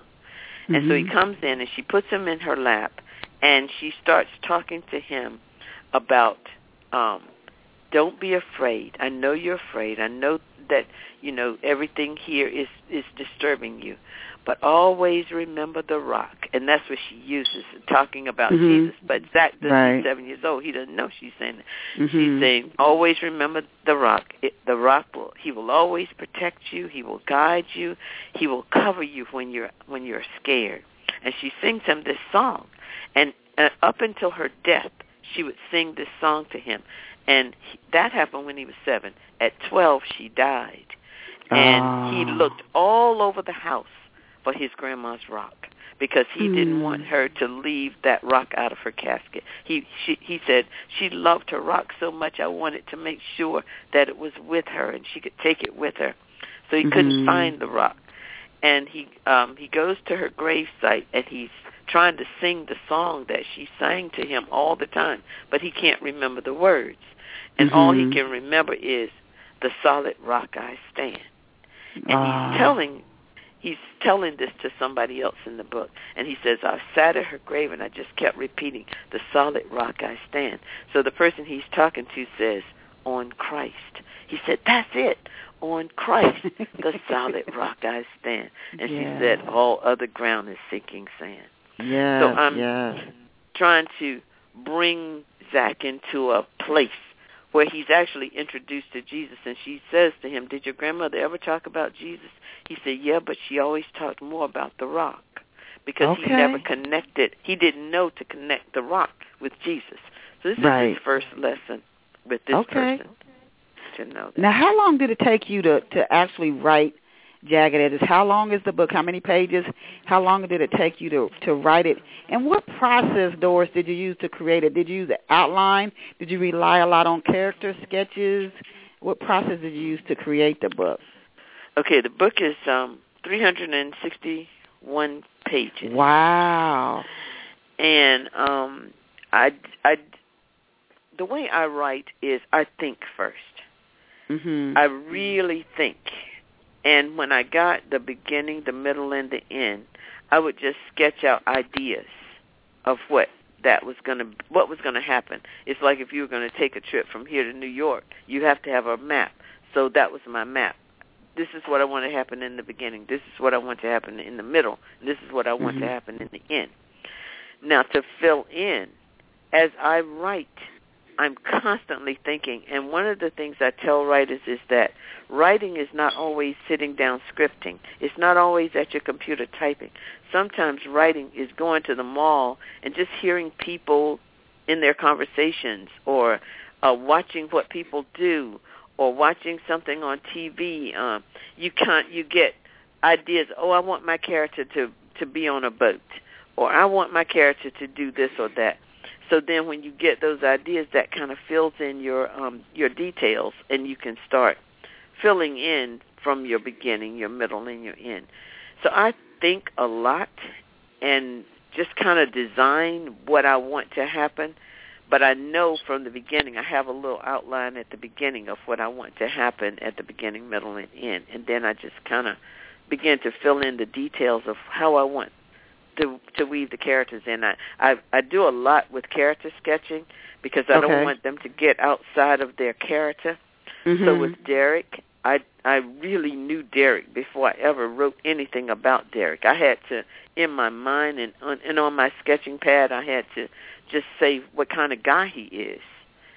and so he Mhm. comes in and she puts him in her lap and she starts talking to him about um don't be afraid. I know you're afraid. I know that you know everything here is is disturbing you but always remember the rock. And that's what she uses talking about Mhm. jesus. But zach does Right. seven years old. He doesn't know she's saying that Mhm. she's saying always remember the rock. It, the rock will he will always protect you. He will guide you. He will cover you when you're when you're scared. And she sings him this song. And uh, up until her death she would sing this song to him. And he, that happened when he was 7 at 12 she died. And he Ah. looked all over the house for his grandma's rock because he didn't Hmm. want her to leave that rock out of her casket. He she he said she loved her rock so much I wanted to make sure that it was with her and she could take it with her. So he couldn't Mhm. find the rock. And he um he goes to her grave site and he's trying to sing the song that she sang to him all the time, but he can't remember the words. And all he Mhm. can remember is the solid rock I stand. and Ah. he's telling he's telling this to somebody else in the book. And he says i sat at her grave and i just kept repeating the solid rock i stand. So the person he's talking to says on christ. He said that's it. On christ the solid rock i stand. And she said all other ground is sinking sand. Yes, So, um, yes. trying to bring Zach into a place where he's actually introduced to Jesus. And she says to him, Did your grandmother ever talk about Jesus? He said, Yeah, but she always talked more about the rock because he never connected. He didn't know to connect the rock with Jesus. So this is his first lesson with this Okay. person to know that. Now, how long did it take you to to actually write Jagged Edges? How long is the book? How many pages? How long did it take you to to write it? And what process, Doris, did you use to create it? Did you use the outline? Did you rely a lot on character sketches? What process did you use to create the book? Okay, the book is um 361 pages. Wow. and um i i the way i write is i think first mm-hmm. i really think and when i got the beginning the middle and the end i would just sketch out ideas of what that was going to what was going to happen. It's like if you were going to take a trip from here to new york you have to have a map. So that was my map. This is what i want to happen in the beginning. This is what i want to happen in the middle. And this is what i want Mhm. to happen in the end. Now, to fill in, as I write, I'm constantly thinking. And one of the things I tell writers is that writing is not always sitting down scripting. It's not always at your computer typing. Sometimes writing is going to the mall and just hearing people in their conversations or uh, watching what people do or watching something on TV. Um, you can't. You get ideas. Oh, I want my character to to be on a boat or I want my character to do this or that. So then when you get those ideas that kind of fills in your um your details and you can start filling in from your beginning, your middle and your end. So I think a lot and just kind of design what I want to happen, but I know from the beginning I have a little outline at the beginning of what I want to happen at the beginning, middle and end and then I just kind of begin to fill in the details of how I want to to weave the characters in. I I, I do a lot with character sketching because I Okay. don't want them to get outside of their character. So Mhm. with Derek, I I really knew Derek before I ever wrote anything about Derek. I had to in my mind and on and on my sketching pad I had to just say what kind of guy he is.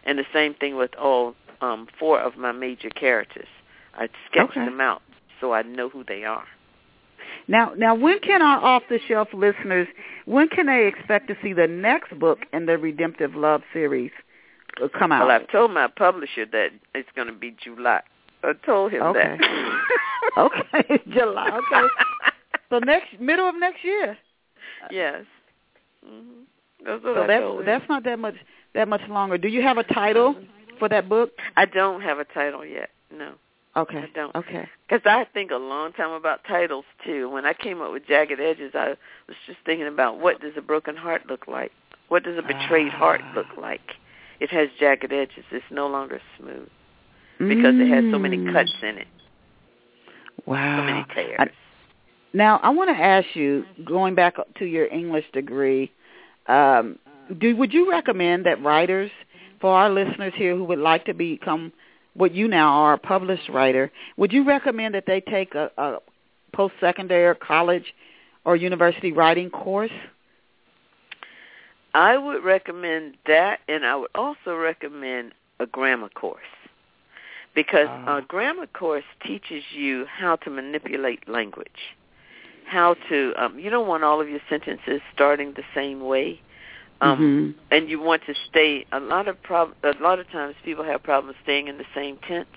And the same thing with all um four of my major characters. I sketched Okay. them out so I know who they are. Now, now, when can our off-the-shelf listeners, when can they expect to see the next book in the Redemptive Love series uh, come out? Well, I've told my publisher that it's going to be July. I told him Okay. that. okay, July. Okay, so next middle of next year. yes. hmm That's So I that's told that's not that much that much longer. Do you have a title for that book? I don't have a title yet. No, Okay. I don't. Okay. because I think a long time about titles too. When I came up with Jagged Edges, I was just thinking about what does a broken heart look like? What does a betrayed heart Ah. look like? It has jagged edges. It's no longer smooth because it has so many Mm. cuts in it, Wow. so many tears. I- Now, I want to ask you, going back to your English degree, um, do would you recommend that writers, for our listeners here who would like to become what you now are, a published writer, would you recommend that they take a, a post-secondary or college or university writing course? I would recommend that, and I would also recommend a grammar course because Ah. a grammar course teaches you how to manipulate language, how to. Um, you don't want all of your sentences starting the same way, um, Mhm. and you want to stay. A lot of prob- A lot of times, people have problems staying in the same tense.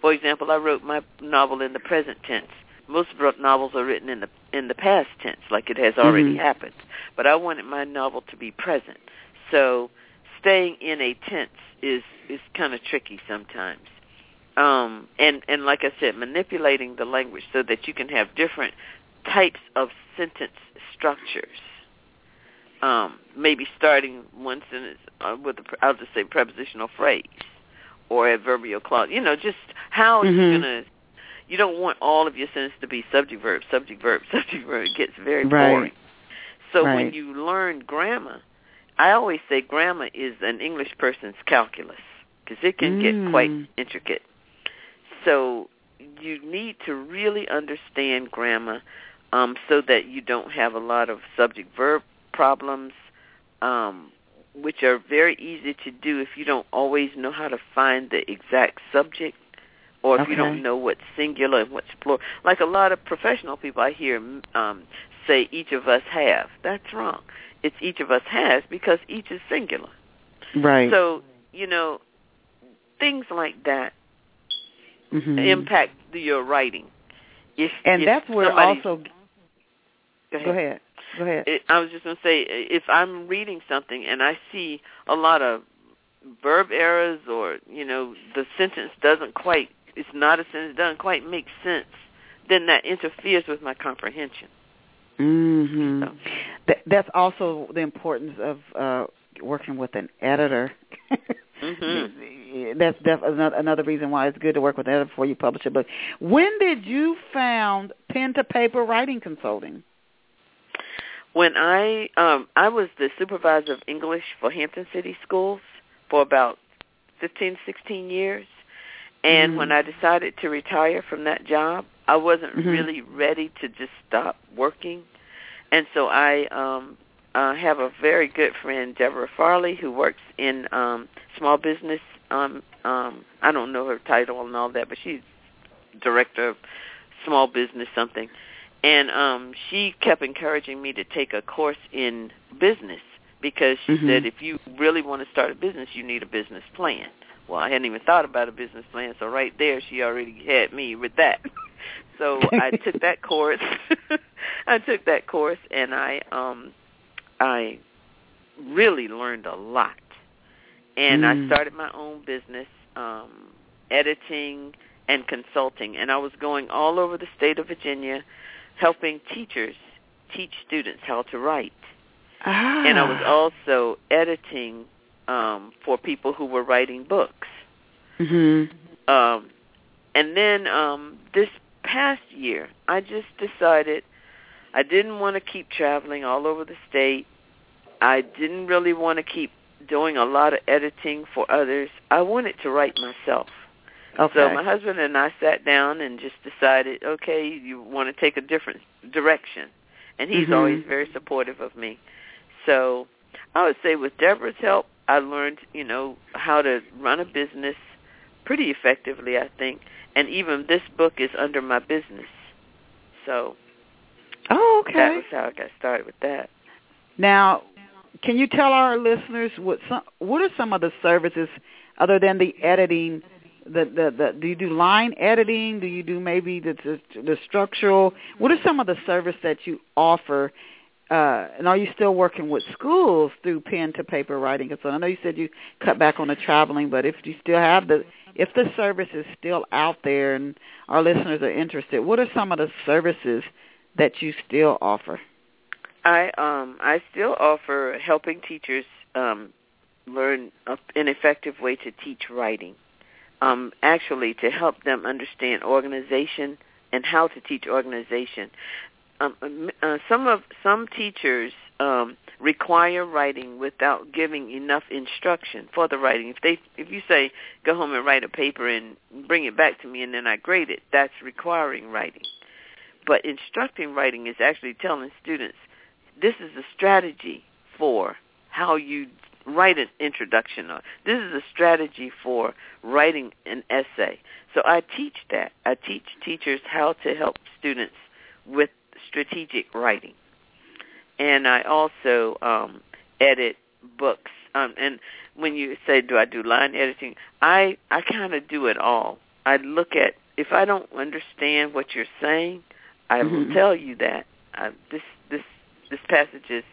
For example, I wrote my novel in the present tense. Most novels are written in the in the past tense, like it has already Mhm. happened. But I wanted my novel to be present. So staying in a tense is is kind of tricky sometimes. Um, and and like I said, manipulating the language so that you can have different types of sentence structures. Um, maybe starting one sentence uh, with a, I'll just say prepositional phrase or adverbial clause. You know, just how are Mhm. you gonna you don't want all of your sentences to be subject verb, subject verb, subject verb. It gets very right. boring. So right. when you learn grammar, I always say grammar is an English person's calculus because it can mm. get quite intricate. So you need to really understand grammar um, so that you don't have a lot of subject verb problems, um, which are very easy to do if you don't always know how to find the exact subject or if okay. you don't know what's singular and what's plural. Like a lot of professional people I hear um, say each of us have. That's wrong. It's each of us has because each is singular. Right. So, you know, things like that mm-hmm. impact your writing. If, and if that's where also Go ahead. Go ahead. Go ahead. It, I was just going to say, if I'm reading something and I see a lot of verb errors, or you know, the sentence doesn't quite, it's not a sentence, doesn't quite make sense, then that interferes with my comprehension. Mm-hmm. So. Th- that's also the importance of uh, working with an editor. mm-hmm. That's def- another, another reason why it's good to work with an editor before you publish a book. When did you found pen to paper writing consulting? When I um I was the supervisor of English for Hampton City Schools for about fifteen, sixteen years. And mm-hmm. when I decided to retire from that job, I wasn't mm-hmm. really ready to just stop working. And so I um uh have a very good friend, Deborah Farley, who works in um small business um um I don't know her title and all that, but she's director of small business something and um she kept encouraging me to take a course in business because she mm-hmm. said if you really want to start a business you need a business plan. Well i hadn't even thought about a business plan so right there she already had me with that. So i took that course. I took that course and i um i really learned a lot. And mm. i started my own business um editing and consulting. And i was going all over the state of virginia helping teachers teach students how to write. Ah. And I was also editing um, for people who were writing books. Mm-hmm. Um, and then um, this past year, I just decided I didn't want to keep traveling all over the state. I didn't really want to keep doing a lot of editing for others. I wanted to write myself. Okay. So my husband and I sat down and just decided, okay, you want to take a different direction. And he's mm-hmm. always very supportive of me. So I would say with Deborah's help, I learned, you know, how to run a business pretty effectively, I think. And even this book is under my business. So Oh, okay. that was how I got started with that. Now, can you tell our listeners what some what are some of the services other than the editing the, the, the do you do line editing? Do you do maybe the, the the structural? What are some of the service that you offer? Uh, and are you still working with schools through pen to paper writing? So I know you said you cut back on the traveling, but if you still have the if the service is still out there and our listeners are interested, what are some of the services that you still offer? I um I still offer helping teachers um learn an effective way to teach writing um, actually to help them understand organization and how to teach organization. Um, uh, some of some teachers um, require writing without giving enough instruction for the writing. If they if you say go home and write a paper and bring it back to me and then I grade it, that's requiring writing. But instructing writing is actually telling students this is a strategy for how you write an introduction on. This is a strategy for writing an essay. So I teach that. I teach teachers how to help students with strategic writing. And I also um, edit books. Um, and when you say, do I do line editing, I, I kind of do it all. I look at, if I don't understand what you're saying, I mm-hmm. will tell you that. Uh, this, this, this passage is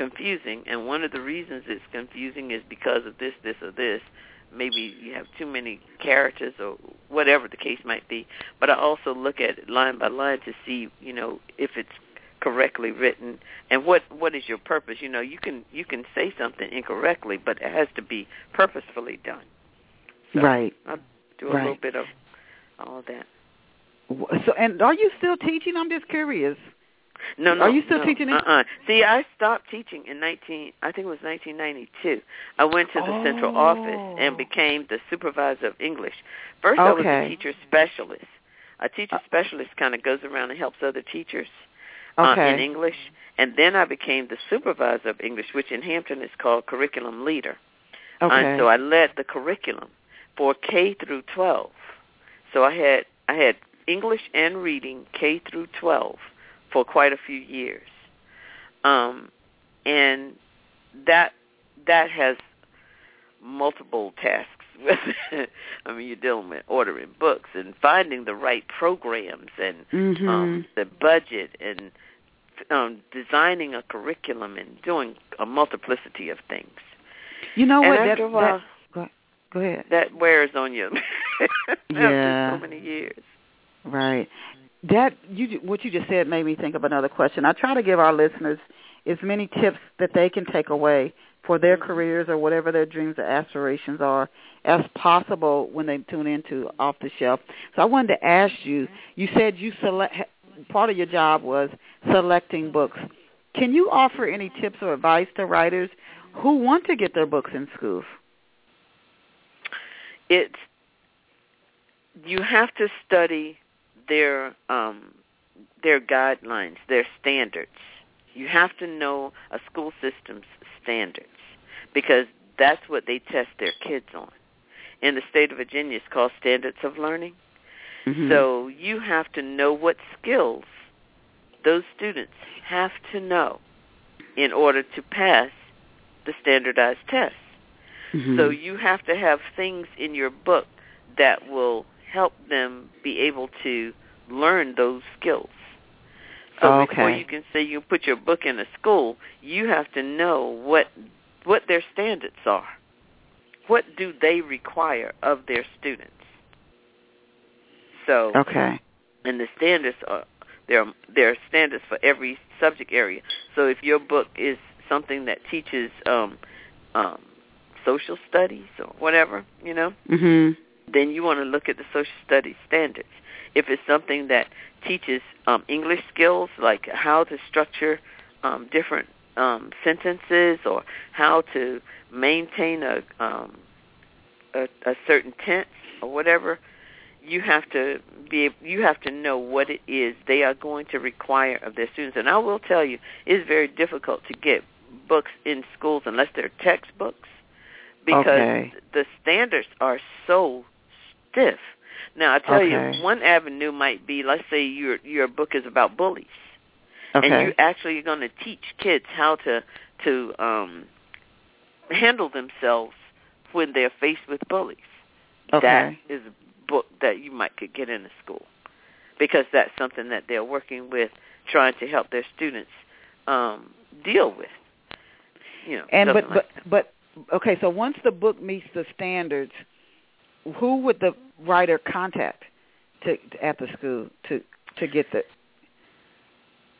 confusing, and one of the reasons it's confusing is because of this, this, or this. Maybe you have too many characters, or whatever the case might be. But I also look at it line by line to see, you know, if it's correctly written and what what is your purpose. You know, you can you can say something incorrectly, but it has to be purposefully done. So right. I'll do a right. little bit of all that. So, and are you still teaching? I'm just curious. No, no. Are you still no, teaching it? Uh-uh. See, I stopped teaching in 19. I think it was 1992. I went to the oh. central office and became the supervisor of English. First, I was a teacher specialist. A teacher Uh, specialist kind of goes around and helps other teachers Okay. uh, in English. And then I became the supervisor of English, which in Hampton is called curriculum leader. okay. And so I led the curriculum for K through 12. So I had I had English and reading K through 12 for quite a few years. Um and that that has multiple tasks with it. I mean you're dealing with ordering books and finding the right programs and Mhm. um the budget and um designing a curriculum and doing a multiplicity of things. you know and what? after that, a while, that, go, go ahead. that wears on you Yeah. after so many years. Right. That you what you just said made me think of another question. I try to give our listeners as many tips that they can take away for their Mm-hmm. careers or whatever their dreams or aspirations are as possible when they tune into off the shelf. So I wanted to ask you. Mm-hmm. You said you select part of your job was selecting mm-hmm. books. Can you offer any tips or advice to writers mm-hmm. who want to get their books in schools? It's you have to study their um their guidelines, their standards. You have to know a school system's standards because that's what they test their kids on. In the state of Virginia, it's called Standards of Learning. Mhm. So you have to know what skills those students have to know in order to pass the standardized tests. Mhm. So you have to have things in your book that will help them be able to learn those skills. So before Okay. you can say you put your book in a school, you have to know what what their standards are. What do they require of their students? So okay. and the standards are there are there are standards for every subject area. So if your book is something that teaches um um social studies or whatever, you know, Mhm. Then you want to look at the social studies standards. If it's something that teaches um English skills like how to structure um different um sentences or how to maintain a um a, a certain tense or whatever, you have to be you have to know what it is they are going to require of their students. And I will tell you, it's very difficult to get books in schools unless they're textbooks because Okay. the standards are so stiff. Now I tell Okay. you, one avenue might be let's say your your book is about bullies Okay. and you actually are going to teach kids how to to um handle themselves when they're faced with bullies. okay. That is a book that you might could get in a school because that's something that they're working with, trying to help their students um deal with. You know, And but like but but okay, so once the book meets the standards, who would the writer contact to, at the school to to get the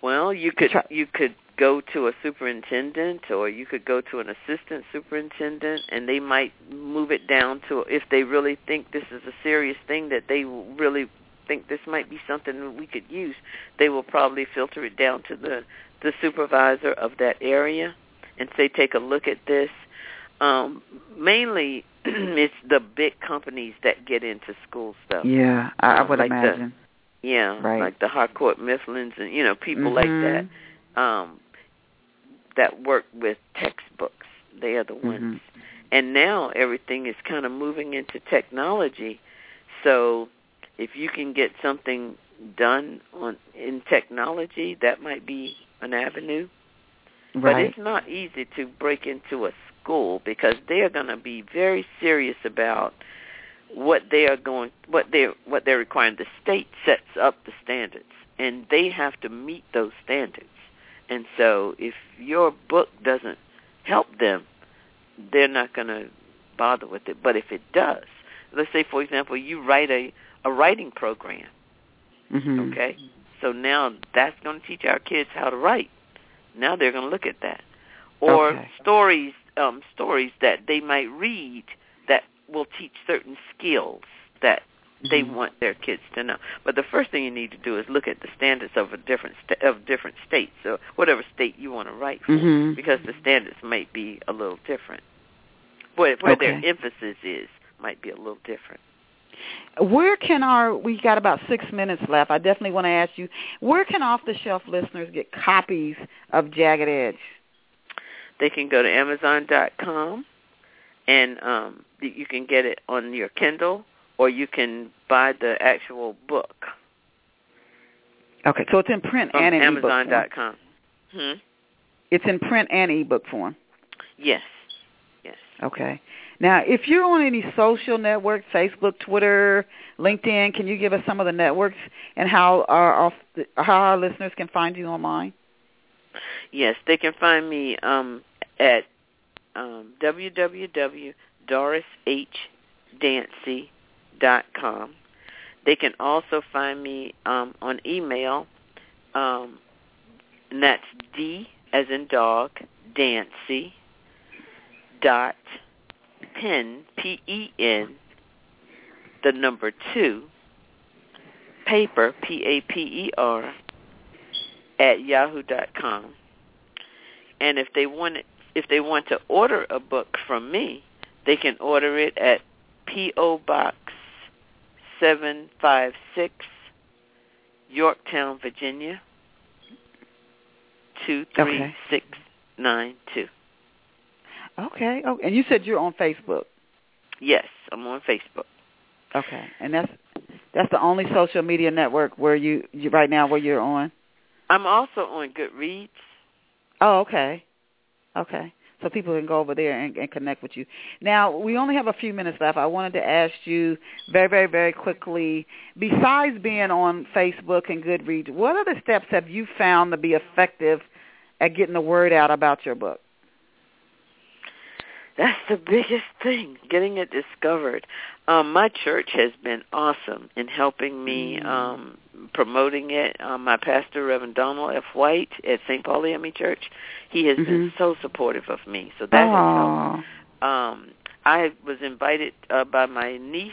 Well, you could try- you could go to a superintendent or you could go to an assistant superintendent and they might move it down to if they really think this is a serious thing that they really think this might be something that we could use, they will probably filter it down to the the supervisor of that area and say take a look at this. Um mainly it's the big companies that get into school stuff. Yeah, I, I would like the- imagine. Yeah, Right. like the Harcourt Mifflins and you know people like that um that work with textbooks. They are the ones. Mhm. And now everything is kind of moving into technology. So if you can get something done on in technology, that might be an avenue. But it's not easy to break into a school because they are going to be very serious about what they are going what they what they're requiring. The state sets up the standards and they have to meet those standards. And so if your book doesn't help them, they're not going to bother with it. But if it does, let's say for example you write a a writing program, Mhm. okay? So now that's going to teach our kids how to write. Now they're going to look at that. Or Okay. stories um stories that they might read that will teach certain skills that they Mhm. want their kids to know. But the first thing you need to do is look at the standards of a different sta- of different states, or whatever state you want to write for, Mhm. because the standards might be a little different. Where where their emphasis is might be a little different. Where can our we got about six minutes left. I definitely want to ask you, where can off the shelf listeners get copies of Jagged Edge? They can go to Amazon.com, and um, you can get it on your Kindle, or you can buy the actual book Okay, so it's in print and in ebook form. Amazon.com. Hmm. It's in print and ebook form. Yes. Yes. Okay. Now, if you're on any social networks, Facebook, Twitter, LinkedIn, can you give us some of the networks and how our off how our listeners can find you online? Yes, they can find me um, at um, www.dorishdancy.com. They can also find me um, on email, um, and that's D as in dog, Dancy, dot pen, P-E-N, the number two, paper, P-A-P-E-R, at yahoo.com. And if they want it, if they want to order a book from me, they can order it at P.O. Box 756, Yorktown, Virginia 23692. Okay. Oh, and you said you're on Facebook. Yes, I'm on Facebook. Okay, and that's that's the only social media network where you, you right now where you're on. I'm also on Goodreads. Oh, okay. Okay. So people can go over there and, and connect with you. Now, we only have a few minutes left. I wanted to ask you very, very, very quickly, besides being on Facebook and Goodreads, what other steps have you found to be effective at getting the word out about your book? That's the biggest thing, getting it discovered. Um, my church has been awesome in helping me um, promoting it. Um, my pastor, Reverend Donald F. White at St. Paul AME Church, he has been Mhm. so supportive of me. So that has helped. Um, I was invited uh, by my niece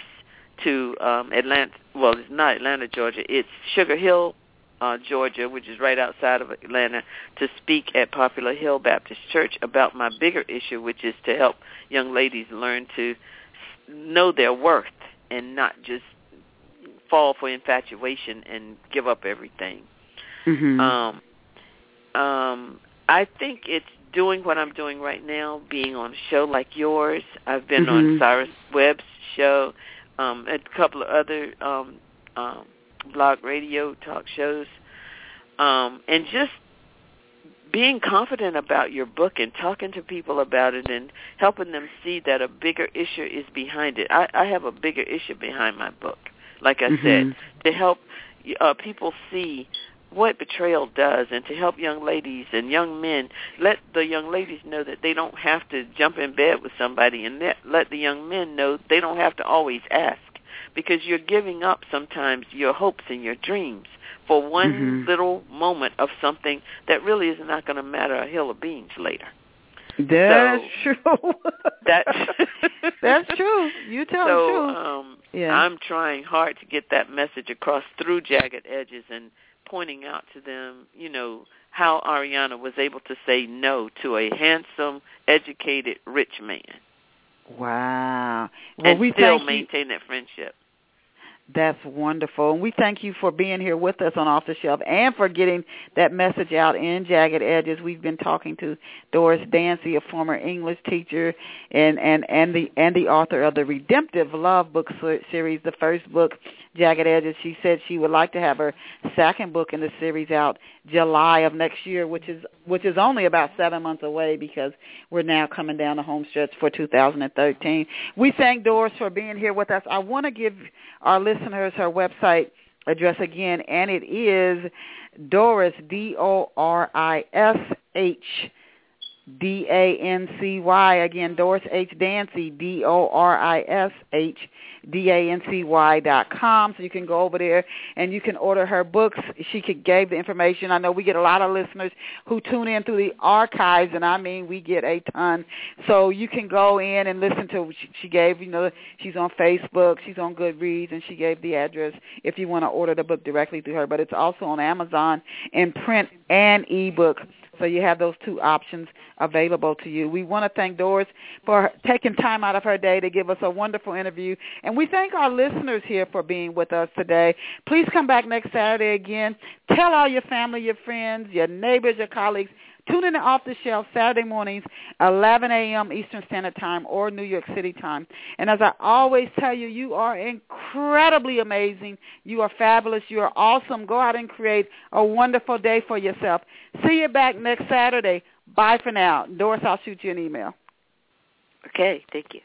to um, Atlanta. Well, it's not Atlanta, Georgia. It's Sugar Hill, uh, Georgia, which is right outside of Atlanta, to speak at Popular Hill Baptist Church about my bigger issue, which is to help young ladies learn to s- know their worth and not just fall for infatuation and give up everything. Mhm. Um, um, I think it's doing what I'm doing right now, being on a show like yours. I've been on Mhm. Cyrus Webb's show, um, a couple of other um, um, blog radio talk shows, um, and just being confident about your book and talking to people about it and helping them see that a bigger issue is behind it. I, I have a bigger issue behind my book, like I said, Mhm. to help uh, people see what betrayal does and to help young ladies and young men let the young ladies know that they don't have to jump in bed with somebody and let, let the young men know they don't have to always ask because you're giving up sometimes your hopes and your dreams for one Mhm. little moment of something that really is not going to matter a hill of beans later. That's So, true. That's That's true. You tell so. Um, Yeah. I'm trying hard to get that message across through Jagged Edges and pointing out to them, you know, how Ariana was able to say no to a handsome, educated, rich man wow. Well, and we still thank you. maintain that friendship. That's wonderful. And we thank you for being here with us on Off the Shelf and for getting that message out in Jagged Edges. We've been talking to Doris Dancy, a former English teacher and, and, and the and the author of the Redemptive Love book se- series, the first book, Jagged Edges. She said she would like to have her second book in the series out July of next year, which is which is only about seven months away because we're now coming down the home stretch for 2013. We thank Doris for being here with us. I want to give our listeners her website address again, and it is Doris D O R I S H D A N C Y. Again, Doris H. Dancy, D O R I S H D A N C Y dot com. So you can go over there and you can order her books. She could gave the information. I know we get a lot of listeners who tune in through the archives, and I mean we get a ton. So you can go in and listen to. She gave you know she's on Facebook, she's on Goodreads, and she gave the address if you want to order the book directly through her. But it's also on Amazon in print and ebook. So you have those two options available to you. We want to thank Doris for taking time out of her day to give us a wonderful interview. And we thank our listeners here for being with us today. Please come back next Saturday again. Tell all your family, your friends, your neighbors, your colleagues Tune in to Off the Shelf Saturday mornings, 11 a.m. Eastern Standard Time or New York City time. And as I always tell you, you are incredibly amazing. You are fabulous. You are awesome. Go out and create a wonderful day for yourself. See you back next Saturday. Bye for now. Doris, I'll shoot you an email. Okay, thank you.